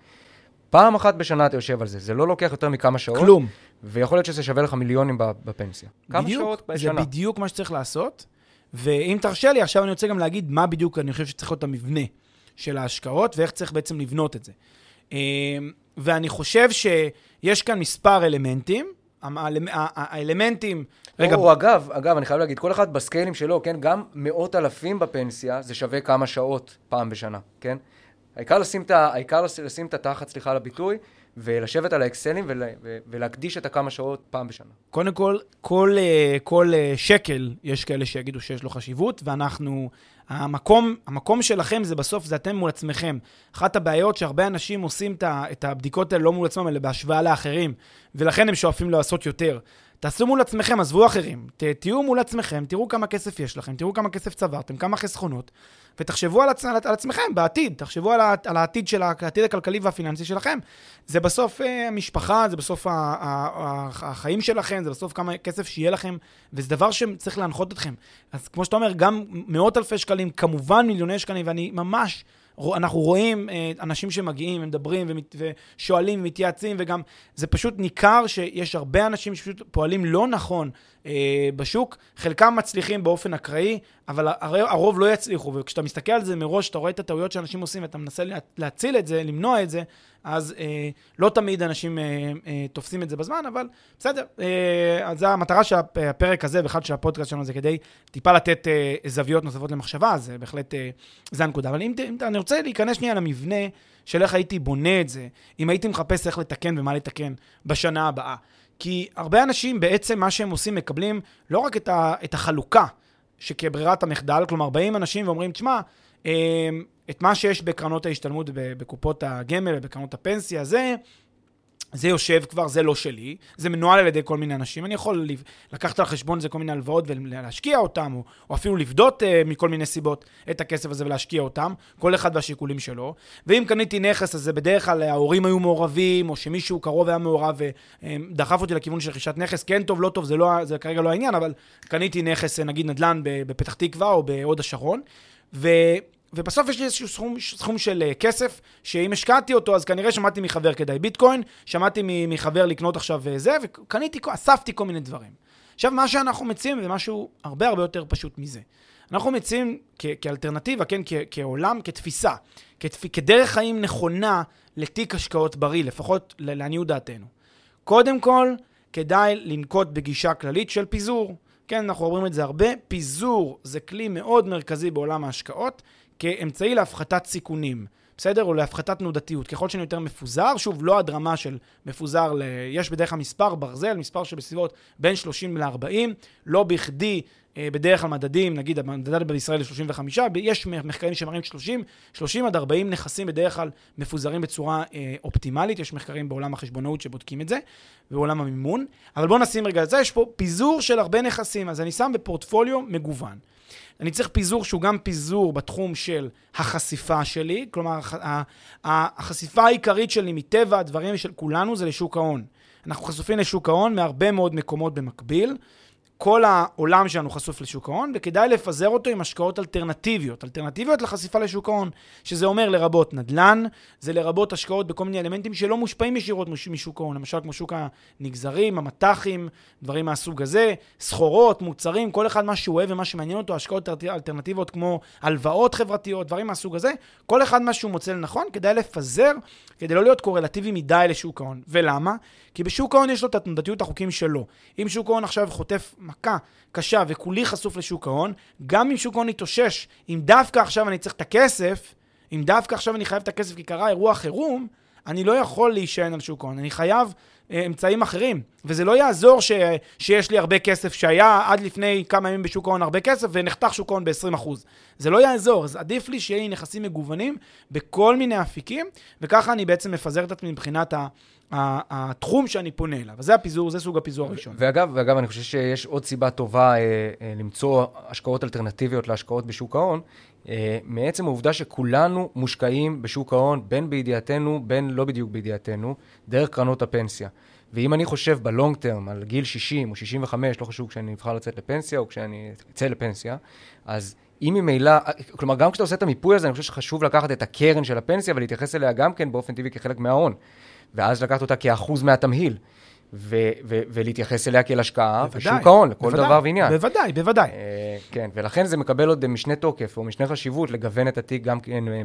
פעם אחת בשנה אתה יושב על זה, זה לא לוקח יותר מכמה שעות. כלום. ויכול להיות שזה שווה לך מיליונים בפנסיה. כמה בדיוק, שעות בשנה. זה בדיוק מה שצריך לעשות. ואם תרשה לי, עכשיו אני רוצה גם להגיד מה בדיוק אני חושב שצריך להיות המבנה של ההשקעות, ואיך צריך בעצם לבנות את זה. אמ, ואני חושב שיש כאן מספר אלמנטים. האלמנטים... רגע... או, אגב, אגב, אני חייב להגיד, כל אחד בסקיילים שלו, כן, גם מאות אלפים בפנסיה, זה שווה כמה שעות פעם בשנה, כן? העיקר לשים את, העיקר לשים את התחת, סליחה על הביטוי, ולשבת על האקסלים ולה, ולהקדיש את הכמה שעות פעם בשנה. קודם כל, כל, אה, כל אה, שקל, יש כאלה שיגידו שיש לו חשיבות, ואנחנו המקום, המקום שלכם זה בסוף, זה אתם מול עצמכם. אחת הבעיות שהרבה אנשים עושים את הבדיקות האלה לא מול עצמם, אלא בהשוואה לאחרים, ולכן הם שואפים לעשות יותר. תעשו מול עצמכם, עזבו אחרים. ת, תהיו מול עצמכם, תראו כמה כסף יש לכם, תראו כמה כסף צברתם, כמה חסכונות, ותחשבו על, עצ... על עצמכם בעתיד, תחשבו על, על העתיד, של, העתיד הכלכלי והפיננסי שלכם. זה בסוף אה, המשפחה, זה בסוף ה, ה, ה, החיים שלכם, זה בסוף כמה כסף שיהיה לכם, וזה דבר שצריך להנחות אתכם. אז כמו שאתה אומר, גם מאות אלפי שקלים, כמובן מיליוני שקלים, ואני ממש... אנחנו רואים אה, אנשים שמגיעים, מדברים ושואלים ומתייעצים, וגם זה פשוט ניכר שיש הרבה אנשים שפשוט פועלים לא נכון אה, בשוק. חלקם מצליחים באופן אקראי, אבל הר, הרוב לא יצליחו, וכשאתה מסתכל על זה מראש, אתה רואה את הטעויות שאנשים עושים ואתה מנסה לה, להציל את זה, למנוע את זה, אז אה, לא תמיד אנשים אה, אה, תופסים את זה בזמן, אבל בסדר. אה, אז זו המטרה של הפרק הזה, בכלל של הפודקאסט שלנו, זה כדי טיפה לתת אה, זוויות נוספות למחשבה, אז בהחלט, אה, זה הנקודה. אבל אם, אם אני רוצה להיכנס שנייה למבנה של איך הייתי בונה את זה, אם הייתי מחפש איך לתקן ומה לתקן בשנה הבאה. כי הרבה אנשים בעצם מה שהם עושים, מקבלים לא רק את, ה, את החלוקה שכברירת המחדל, כלומר באים אנשים ואומרים, תשמע, אמ, את מה שיש בקרנות ההשתלמות בקופות הגמל ובקרנות הפנסיה, זה זה יושב כבר, זה לא שלי, זה מנוהל על ידי כל מיני אנשים. אני יכול לקחת על חשבון זה כל מיני הלוואות ולהשקיע אותם, או, או אפילו לפדות uh, מכל מיני סיבות את הכסף הזה ולהשקיע אותם, כל אחד והשיקולים שלו. ואם קניתי נכס, אז זה בדרך כלל ההורים היו מעורבים, או שמישהו קרוב היה מעורב ודחף אותי לכיוון של רכישת נכס. כן טוב, לא טוב, זה, לא, זה כרגע לא העניין, אבל קניתי נכס, נגיד נדל"ן בפתח תקווה או בהוד השרון. ו... ובסוף יש לי איזשהו סכום, סכום של uh, כסף, שאם השקעתי אותו, אז כנראה שמעתי מחבר כדאי ביטקוין, שמעתי מחבר לקנות עכשיו uh, זה, וקניתי, אספתי כל מיני דברים. עכשיו, מה שאנחנו מציעים זה משהו הרבה הרבה יותר פשוט מזה. אנחנו מציעים כאלטרנטיבה, כן, כעולם, כתפיסה, כתפ- כדרך חיים נכונה לתיק השקעות בריא, לפחות לעניות דעתנו. קודם כל, כדאי לנקוט בגישה כללית של פיזור. כן, אנחנו אומרים את זה הרבה, פיזור זה כלי מאוד מרכזי בעולם ההשקעות, כאמצעי להפחתת סיכונים, בסדר? או להפחתת תנודתיות. ככל שאני יותר מפוזר, שוב, לא עד רמה של מפוזר, ל... יש בדרך כלל מספר ברזל, מספר שבסביבות בין 30 ל-40, לא בכדי אה, בדרך כלל מדדים, נגיד המדד בישראל זה 35, יש מחקרים שמראים 30, 30 עד 40 נכסים בדרך כלל מפוזרים בצורה אה, אופטימלית, יש מחקרים בעולם החשבונאות שבודקים את זה, בעולם המימון, אבל בואו נשים רגע את זה, יש פה פיזור של הרבה נכסים, אז אני שם בפורטפוליו מגוון. אני צריך פיזור שהוא גם פיזור בתחום של החשיפה שלי, כלומר, החשיפה העיקרית שלי מטבע הדברים של כולנו זה לשוק ההון. אנחנו חשופים לשוק ההון מהרבה מאוד מקומות במקביל. כל העולם שלנו חשוף לשוק ההון, וכדאי לפזר אותו עם השקעות אלטרנטיביות. אלטרנטיביות לחשיפה לשוק ההון, שזה אומר לרבות נדל"ן, זה לרבות השקעות בכל מיני אלמנטים שלא מושפעים ישירות משוק ההון, למשל כמו שוק הנגזרים, המט"חים, דברים מהסוג הזה, סחורות, מוצרים, כל אחד מה שהוא אוהב ומה שמעניין אותו, השקעות אלטרנטיביות כמו הלוואות חברתיות, דברים מהסוג הזה, כל אחד מה שהוא מוצא לנכון, כדאי לפזר, כדי לא להיות קורלטיבי מדי לשוק ההון. ולמה? כי בשוק ההון יש לו את התנודתיות החוקים שלו. אם שוק ההון עכשיו חוטף מכה קשה וכולי חשוף לשוק ההון, גם אם שוק ההון יתאושש, אם דווקא עכשיו אני צריך את הכסף, אם דווקא עכשיו אני חייב את הכסף כי קרה אירוע חירום, אני לא יכול להישען על שוק ההון. אני חייב אה, אמצעים אחרים. וזה לא יעזור ש, שיש לי הרבה כסף, שהיה עד לפני כמה ימים בשוק ההון הרבה כסף, ונחתך שוק ההון ב-20%. זה לא יעזור, אז עדיף לי שיהיה לי נכסים מגוונים בכל מיני אפיקים, וככה אני בעצם מפזר את עצמי מבחינת ה... התחום שאני פונה אליו. אז זה הפיזור, זה סוג הפיזור הראשון. ואגב, ואגב, אני חושב שיש עוד סיבה טובה אה, אה, למצוא השקעות אלטרנטיביות להשקעות בשוק ההון, מעצם העובדה שכולנו מושקעים בשוק ההון, בין בידיעתנו, בין לא בדיוק בידיעתנו, דרך קרנות הפנסיה. ואם אני חושב בלונג טרם על גיל 60 או 65, לא חשוב כשאני אבחר לצאת לפנסיה או כשאני אצא לפנסיה, אז אם ממילא, כלומר, גם כשאתה עושה את המיפוי הזה, אני חושב שחשוב לקחת את הקרן של הפנסיה ולהתייחס אליה גם כן באופן טבעי כחלק מההון. ואז לקחת אותה כאחוז מהתמהיל. ו- ו- ולהתייחס אליה כאל השקעה בשוק ההון, לכל בוודאי, דבר ועניין. בוודאי, בוודאי. אה, כן, ולכן זה מקבל עוד משנה תוקף, או משנה חשיבות, לגוון את התיק גם כן אה,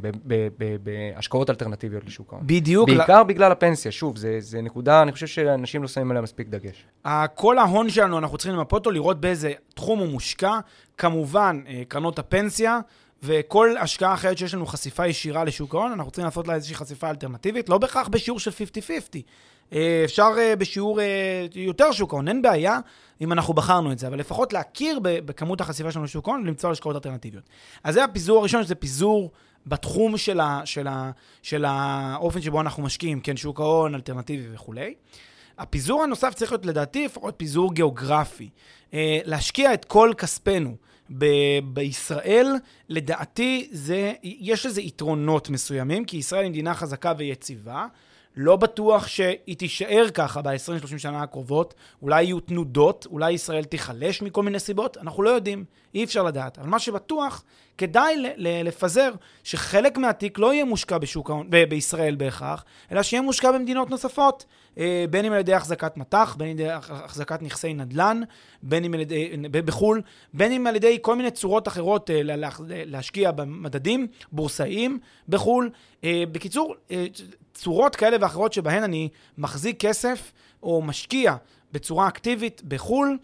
בהשקעות אלטרנטיביות לשוק ההון. בדיוק. בעיקר ל... בגלל הפנסיה, שוב, זה נקודה, אני חושב שאנשים לא שמים עליה מספיק דגש. כל ההון שלנו, אנחנו צריכים למפות אותו, לראות באיזה תחום הוא מושקע. כמובן, אה, קרנות הפנסיה. וכל השקעה אחרת שיש לנו חשיפה ישירה לשוק ההון, אנחנו צריכים לעשות לה איזושהי חשיפה אלטרנטיבית, לא בהכרח בשיעור של 50-50. אה, אפשר אה, בשיעור אה, יותר שוק ההון, אין בעיה אם אנחנו בחרנו את זה, אבל לפחות להכיר בכמות החשיפה שלנו לשוק ההון ולמצוא השקעות אלטרנטיביות. אז זה הפיזור הראשון, שזה פיזור בתחום של, ה, של, ה, של האופן שבו אנחנו משקיעים, כן, שוק ההון, אלטרנטיבי וכולי. הפיזור הנוסף צריך להיות לדעתי לפחות פיזור גיאוגרפי. להשקיע את כל כספנו. ב- בישראל, לדעתי, זה, יש לזה יתרונות מסוימים, כי ישראל היא מדינה חזקה ויציבה. לא בטוח שהיא תישאר ככה ב-20-30 שנה הקרובות. אולי יהיו תנודות, אולי ישראל תיחלש מכל מיני סיבות, אנחנו לא יודעים. אי אפשר לדעת. אבל מה שבטוח, כדאי לפזר שחלק מהתיק לא יהיה מושקע בשוק ההון, ב- בישראל בהכרח, אלא שיהיה מושקע במדינות נוספות, אה, בין אם על ידי החזקת מטח, בין אם על ידי החזקת נכסי נדל"ן, בין אם על ידי, בחו"ל, בין אם על ידי כל מיני צורות אחרות אה, להשקיע במדדים בורסאיים בחו"ל. אה, בקיצור, צורות כאלה ואחרות שבהן אני מחזיק כסף או משקיע בצורה אקטיבית בחו"ל.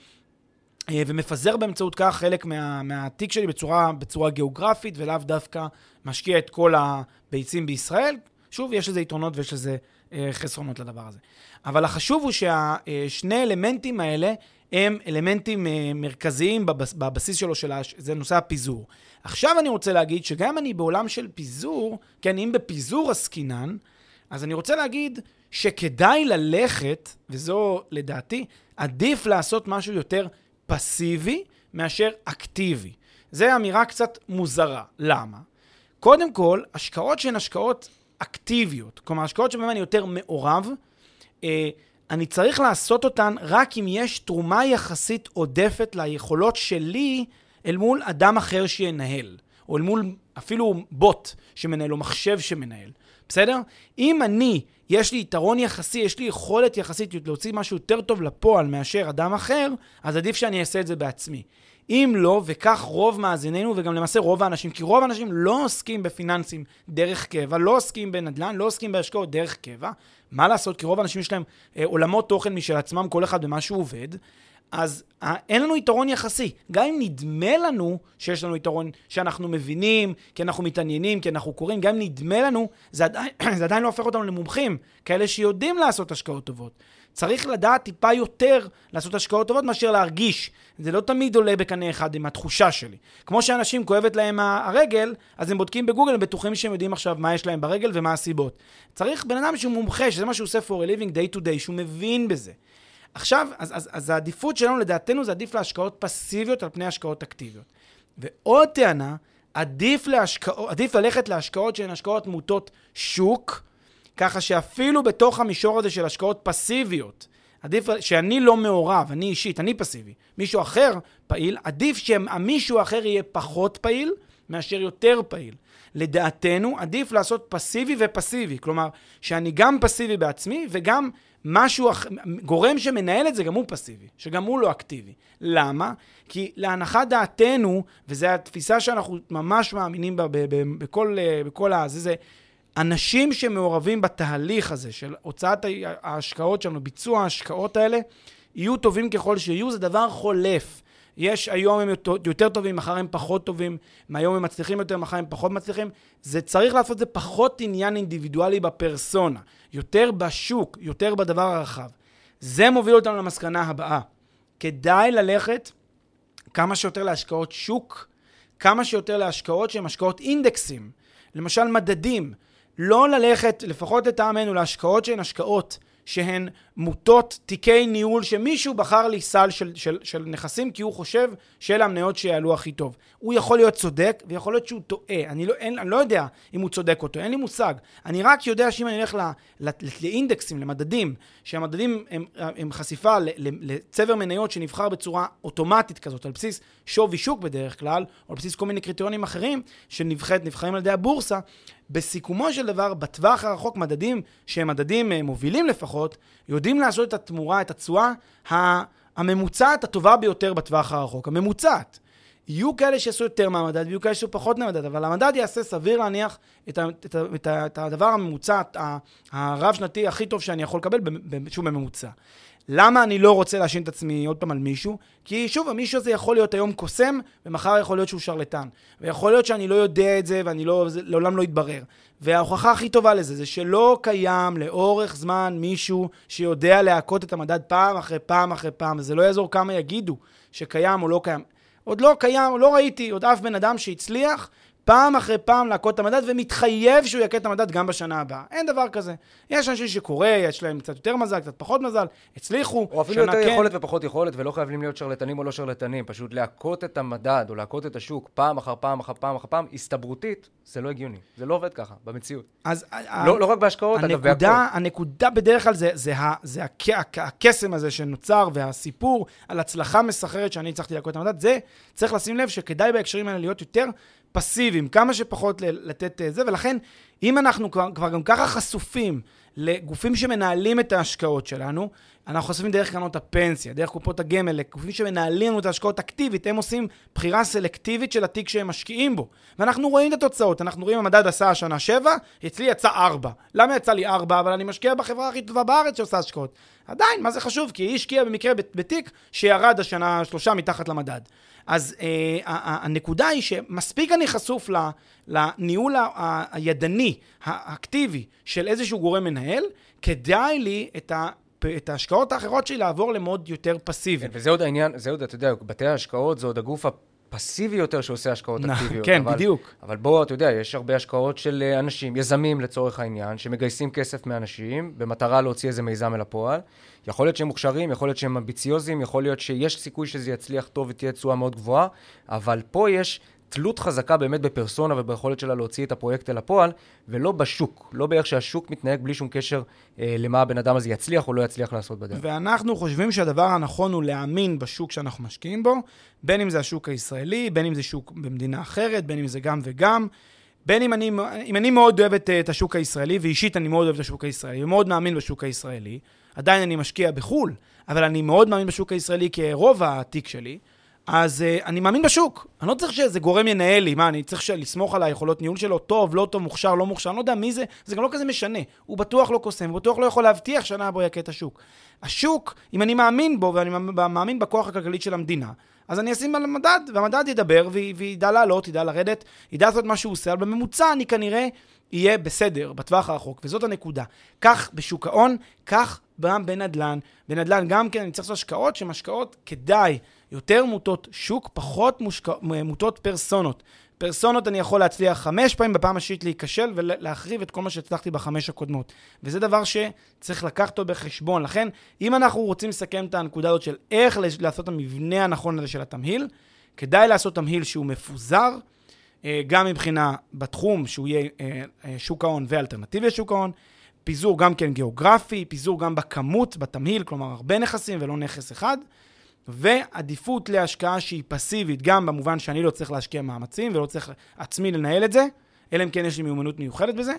אה, ומפזר באמצעות כך חלק מה, מהתיק שלי בצורה, בצורה גיאוגרפית, ולאו דווקא משקיע את כל הביצים בישראל. שוב, יש לזה יתרונות ויש לזה אה, חסרונות לדבר הזה. אבל החשוב הוא שהשני אלמנטים האלה הם אלמנטים אה, מרכזיים בבס, בבסיס שלו, של הש... זה נושא הפיזור. עכשיו אני רוצה להגיד שגם אני בעולם של פיזור, כן, אם בפיזור עסקינן, אז אני רוצה להגיד שכדאי ללכת, וזו לדעתי, עדיף לעשות משהו יותר פסיבי מאשר אקטיבי. זו אמירה קצת מוזרה. למה? קודם כל, השקעות שהן השקעות אקטיביות, כלומר, השקעות שבהן אני יותר מעורב, אה, אני צריך לעשות אותן רק אם יש תרומה יחסית עודפת ליכולות שלי אל מול אדם אחר שינהל, או אל מול אפילו בוט שמנהל, או מחשב שמנהל. בסדר? אם אני, יש לי יתרון יחסי, יש לי יכולת יחסית להוציא משהו יותר טוב לפועל מאשר אדם אחר, אז עדיף שאני אעשה את זה בעצמי. אם לא, וכך רוב מאזיננו, וגם למעשה רוב האנשים, כי רוב האנשים לא עוסקים בפיננסים דרך קבע, לא עוסקים בנדל"ן, לא עוסקים בהשקעות דרך קבע. מה לעשות? כי רוב האנשים יש להם אה, עולמות תוכן משל עצמם, כל אחד במה שהוא עובד. אז אה, אין לנו יתרון יחסי. גם אם נדמה לנו שיש לנו יתרון, שאנחנו מבינים, כי אנחנו מתעניינים, כי אנחנו קוראים, גם אם נדמה לנו, זה עדיין, *clears throat* זה עדיין לא הופך אותנו למומחים, כאלה שיודעים לעשות השקעות טובות. צריך לדעת טיפה יותר לעשות השקעות טובות מאשר להרגיש. זה לא תמיד עולה בקנה אחד עם התחושה שלי. כמו שאנשים כואבת להם הרגל, אז הם בודקים בגוגל, הם בטוחים שהם יודעים עכשיו מה יש להם ברגל ומה הסיבות. צריך בן אדם שהוא מומחה, שזה מה שהוא עושה for a living day to day, שהוא מבין בזה. עכשיו, אז, אז, אז העדיפות שלנו, לדעתנו, זה עדיף להשקעות פסיביות על פני השקעות אקטיביות. ועוד טענה, עדיף, להשקעות, עדיף ללכת להשקעות שהן השקעות מוטות שוק, ככה שאפילו בתוך המישור הזה של השקעות פסיביות, עדיף שאני לא מעורב, אני אישית, אני פסיבי, מישהו אחר פעיל, עדיף שהמישהו האחר יהיה פחות פעיל מאשר יותר פעיל. לדעתנו, עדיף לעשות פסיבי ופסיבי, כלומר, שאני גם פסיבי בעצמי וגם משהו, גורם שמנהל את זה גם הוא פסיבי, שגם הוא לא אקטיבי. למה? כי להנחת דעתנו, וזו התפיסה שאנחנו ממש מאמינים בה בכל, בכל הזה, זה אנשים שמעורבים בתהליך הזה של הוצאת ההשקעות שלנו, ביצוע ההשקעות האלה, יהיו טובים ככל שיהיו, זה דבר חולף. יש, היום הם יותר טובים, מחר הם פחות טובים, מהיום הם מצליחים יותר, מחר הם פחות מצליחים. זה צריך לעשות זה פחות עניין אינדיבידואלי בפרסונה, יותר בשוק, יותר בדבר הרחב. זה מוביל אותנו למסקנה הבאה. כדאי ללכת כמה שיותר להשקעות שוק, כמה שיותר להשקעות שהן השקעות אינדקסים, למשל מדדים. לא ללכת, לפחות לטעמנו, להשקעות שהן השקעות שהן מוטות תיקי ניהול שמישהו בחר לי סל של, של, של נכסים כי הוא חושב שאלה המניות שיעלו הכי טוב. הוא יכול להיות צודק ויכול להיות שהוא טועה. אני לא, אין, אני לא יודע אם הוא צודק או טועה, אין לי מושג. אני רק יודע שאם אני אלך ל, ל, לאינדקסים, למדדים, שהמדדים הם, הם חשיפה לצבר מניות שנבחר בצורה אוטומטית כזאת, על בסיס שווי שוק בדרך כלל, או על בסיס כל מיני קריטריונים אחרים שנבחרים על ידי הבורסה, בסיכומו של דבר, בטווח הרחוק, מדדים שהם מדדים אה, מובילים לפחות, יודעים לעשות את התמורה, את התשואה הממוצעת הטובה ביותר בטווח הרחוק. הממוצעת. יהיו כאלה שיעשו יותר מהמדד ויהיו כאלה שיעשו פחות מהמדד, אבל המדד יעשה סביר להניח את, ה, את, ה, את, ה, את הדבר הממוצע, הרב-שנתי הכי טוב שאני יכול לקבל, שוב בממוצע. למה אני לא רוצה להאשים את עצמי עוד פעם על מישהו? כי שוב, המישהו הזה יכול להיות היום קוסם, ומחר יכול להיות שהוא שרלטן. ויכול להיות שאני לא יודע את זה, ואני לא, זה לעולם לא יתברר. וההוכחה הכי טובה לזה, זה שלא קיים לאורך זמן מישהו שיודע להכות את המדד פעם אחרי פעם אחרי פעם, וזה לא יעזור כמה יגידו שקיים או לא קיים. עוד לא קיים, לא ראיתי עוד אף בן אדם שהצליח פעם אחרי פעם להכות את המדד, ומתחייב שהוא יכה את המדד גם בשנה הבאה. אין דבר כזה. יש אנשים שקורה, יש להם קצת יותר מזל, קצת פחות מזל, הצליחו, או אפילו יותר כן. יכולת ופחות יכולת, ולא חייבים להיות שרלטנים או לא שרלטנים, פשוט להכות את המדד או להכות את השוק פעם אחר פעם אחר פעם אחר פעם, הסתברותית, זה לא הגיוני. זה לא עובד ככה, במציאות. אז... לא, לא רק בהשקעות, אגב, בהכל. הנקודה בדרך כלל זה, זה, זה, זה הקסם הזה שנוצר, והסיפור על הצלחה מסחררת שאני הצלחתי להכות את המדד, זה, צריך לשים לב שכדאי בהקשרים האלה להיות יותר פסיביים, כמה שפחות לתת אה, זה, ולכן אם אנחנו כבר, כבר גם ככה חשופים לגופים שמנהלים את ההשקעות שלנו, אנחנו חשופים דרך קרנות הפנסיה, דרך קופות הגמל, לגופים שמנהלים לנו את ההשקעות אקטיבית, הם עושים בחירה סלקטיבית של התיק שהם משקיעים בו. ואנחנו רואים את התוצאות, אנחנו רואים המדד עשה השנה 7, אצלי יצא 4. למה יצא לי 4? אבל אני משקיע בחברה הכי טובה בארץ שעושה השקעות. עדיין, מה זה חשוב? כי היא השקיעה במקרה בתיק שירד השנה שלושה מתחת למדד. אז אה, הנקודה היא שמספיק אני חשוף לניהול הידני, האקטיבי, של איזשהו גורם מנהל, כדאי לי את ה... את ההשקעות האחרות שלי לעבור למוד יותר פסיבי. כן, וזה עוד העניין, זה עוד, אתה יודע, בתי ההשקעות זה עוד הגוף פסיבי יותר שעושה השקעות אקטיביות. כן, אבל, בדיוק. אבל בוא, אתה יודע, יש הרבה השקעות של אה, אנשים, יזמים לצורך העניין, שמגייסים כסף מאנשים במטרה להוציא איזה מיזם אל הפועל. יכול להיות שהם מוכשרים, יכול להיות שהם אמביציוזים, יכול להיות שיש סיכוי שזה יצליח טוב ותהיה תשואה מאוד גבוהה, אבל פה יש תלות חזקה באמת בפרסונה וביכולת שלה להוציא את הפרויקט אל הפועל, ולא בשוק, לא באיך שהשוק מתנהג בלי שום קשר אה, למה הבן אדם הזה יצליח או לא יצליח לעשות בדרך. ואנחנו חושבים שהדבר הנכון הוא להאמין בשוק שאנחנו משקיעים בו, בין אם זה השוק הישראלי, בין אם זה שוק במדינה אחרת, בין אם זה גם וגם. בין אם אני, אם אני מאוד אוהב את, את השוק הישראלי, ואישית אני מאוד אוהב את השוק הישראלי, ומאוד מאמין בשוק הישראלי, עדיין אני משקיע בחו"ל, אבל אני מאוד מאמין בשוק הישראלי כרוב התיק שלי, אז uh, אני מאמין בשוק. אני לא צריך שאיזה גורם ינהל לי, מה, אני צריך לסמוך על היכולות ניהול שלו, טוב, לא טוב, מוכשר, לא מוכשר, אני לא יודע מי זה, זה גם לא כזה משנה. הוא בטוח לא קוסם, הוא בטוח לא יכול להבטיח שנה הבאה יכה את השוק. השוק, אם אני מאמין בו, ואני מאמין בכוח הכלכלי של המדינה, אז אני אשים על המדד, והמדד ידבר, וידע לעלות, ידע לרדת, ידע לעשות מה שהוא עושה, אבל בממוצע אני כנראה יהיה בסדר בטווח הרחוק, וזאת הנקודה. כך בשוק ההון, כך גם בנדל"ן. בנדל"ן גם כן אני צריך לעשות השקעות שהן השקעות כדאי. יותר מוטות שוק, פחות מושק... מוטות פרסונות. פרסונות אני יכול להצליח חמש פעמים, בפעם השישית להיכשל ולהחריב את כל מה שהצלחתי בחמש הקודמות. וזה דבר שצריך לקחת אותו בחשבון. לכן, אם אנחנו רוצים לסכם את הנקודה הזאת של איך לעשות את המבנה הנכון הזה של התמהיל, כדאי לעשות תמהיל שהוא מפוזר, אה, גם מבחינה בתחום, שהוא יהיה אה, אה, שוק ההון ואלטרנטיבי לשוק ההון, פיזור גם כן גיאוגרפי, פיזור גם בכמות, בתמהיל, כלומר הרבה נכסים ולא נכס אחד. ועדיפות להשקעה שהיא פסיבית, גם במובן שאני לא צריך להשקיע מאמצים ולא צריך עצמי לנהל את זה, אלא אם כן יש לי מיומנות מיוחדת בזה,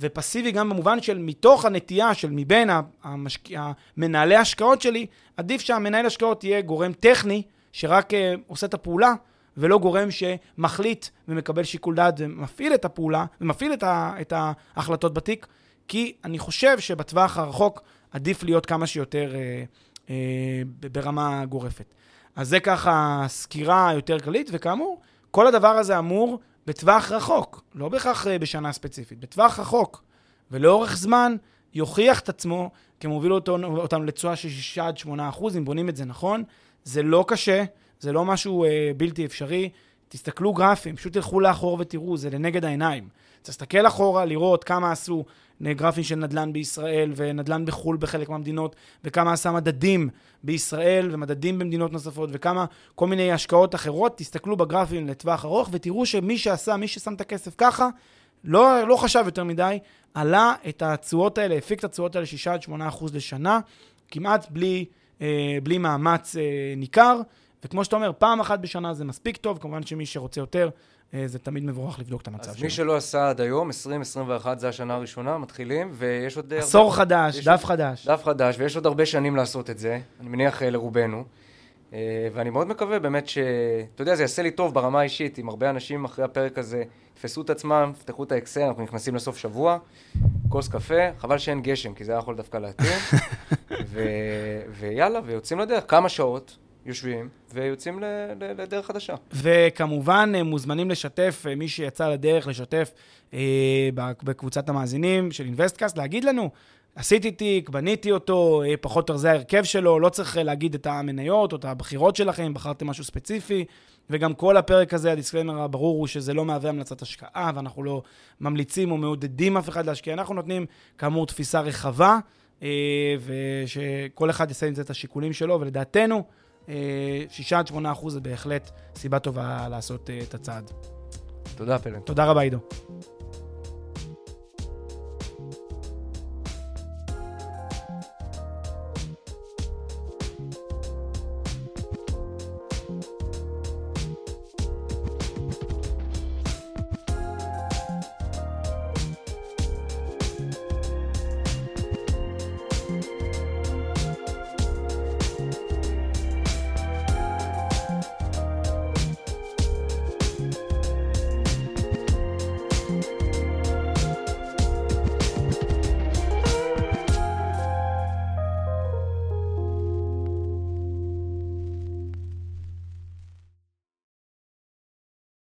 ופסיבי גם במובן של מתוך הנטייה של מבין המשק... המנהלי ההשקעות שלי, עדיף שהמנהל השקעות יהיה גורם טכני שרק uh, עושה את הפעולה, ולא גורם שמחליט ומקבל שיקול דעת ומפעיל את הפעולה ומפעיל את, ה... את ההחלטות בתיק, כי אני חושב שבטווח הרחוק עדיף להיות כמה שיותר... Uh, ברמה גורפת. אז זה ככה סקירה יותר כללית, וכאמור, כל הדבר הזה אמור בטווח רחוק, לא בהכרח אה, בשנה ספציפית, בטווח רחוק, ולאורך זמן יוכיח את עצמו כמוביל אותנו, אותנו לתשואה של 6 עד 8 אחוז, אם בונים את זה נכון. זה לא קשה, זה לא משהו אה, בלתי אפשרי. תסתכלו גרפים, פשוט תלכו לאחור ותראו, זה לנגד העיניים. להסתכל אחורה, לראות כמה עשו גרפים של נדל"ן בישראל ונדל"ן בחו"ל בחלק מהמדינות, וכמה עשה מדדים בישראל ומדדים במדינות נוספות, וכמה כל מיני השקעות אחרות. תסתכלו בגרפים לטווח ארוך ותראו שמי שעשה, מי ששם את הכסף ככה, לא, לא חשב יותר מדי, עלה את התשואות האלה, הפיק את התשואות האלה 6 8 אחוז לשנה, כמעט בלי, אה, בלי מאמץ אה, ניכר. וכמו שאתה אומר, פעם אחת בשנה זה מספיק טוב, כמובן שמי שרוצה יותר, זה תמיד מבורך לבדוק את המצב שלו. אז מי שלא עשה עד היום, 2021 זה השנה הראשונה, מתחילים, ויש עוד... עשור הרבה... חדש, דף עוד... חדש. דף חדש, ויש עוד הרבה שנים לעשות את זה, אני מניח אה, לרובנו. אה, ואני מאוד מקווה באמת ש... אתה יודע, זה יעשה לי טוב ברמה האישית, אם הרבה אנשים אחרי הפרק הזה יתפסו את עצמם, יפתחו את האקסל, אנחנו נכנסים לסוף שבוע, כוס קפה, חבל שאין גשם, כי זה היה יכול דווקא להתאים. *laughs* ו... ויאללה, ויוצאים לדרך, כמה שעות, יושבים ויוצאים לדרך חדשה. וכמובן, אה, מוזמנים לשתף, אה, מי שיצא לדרך לשתף אה, בקבוצת המאזינים של אינוויסטקאסט, להגיד לנו עשיתי תיק, בניתי אותו, פחות או יותר זה ההרכב שלו, לא צריך להגיד את המניות או את הבחירות שלכם, בחרתם משהו ספציפי. וגם כל הפרק הזה, ה disclaimer הברור הוא שזה לא מהווה המלצת השקעה, ואנחנו לא ממליצים או מעודדים אף אחד להשקיע. אנחנו נותנים, כאמור, תפיסה רחבה, ושכל אחד יעשה עם זה את השיקולים שלו, ולדעתנו, 6 עד 8 אחוז זה בהחלט סיבה טובה לעשות את הצעד. תודה, פלן. תודה רבה, עידו.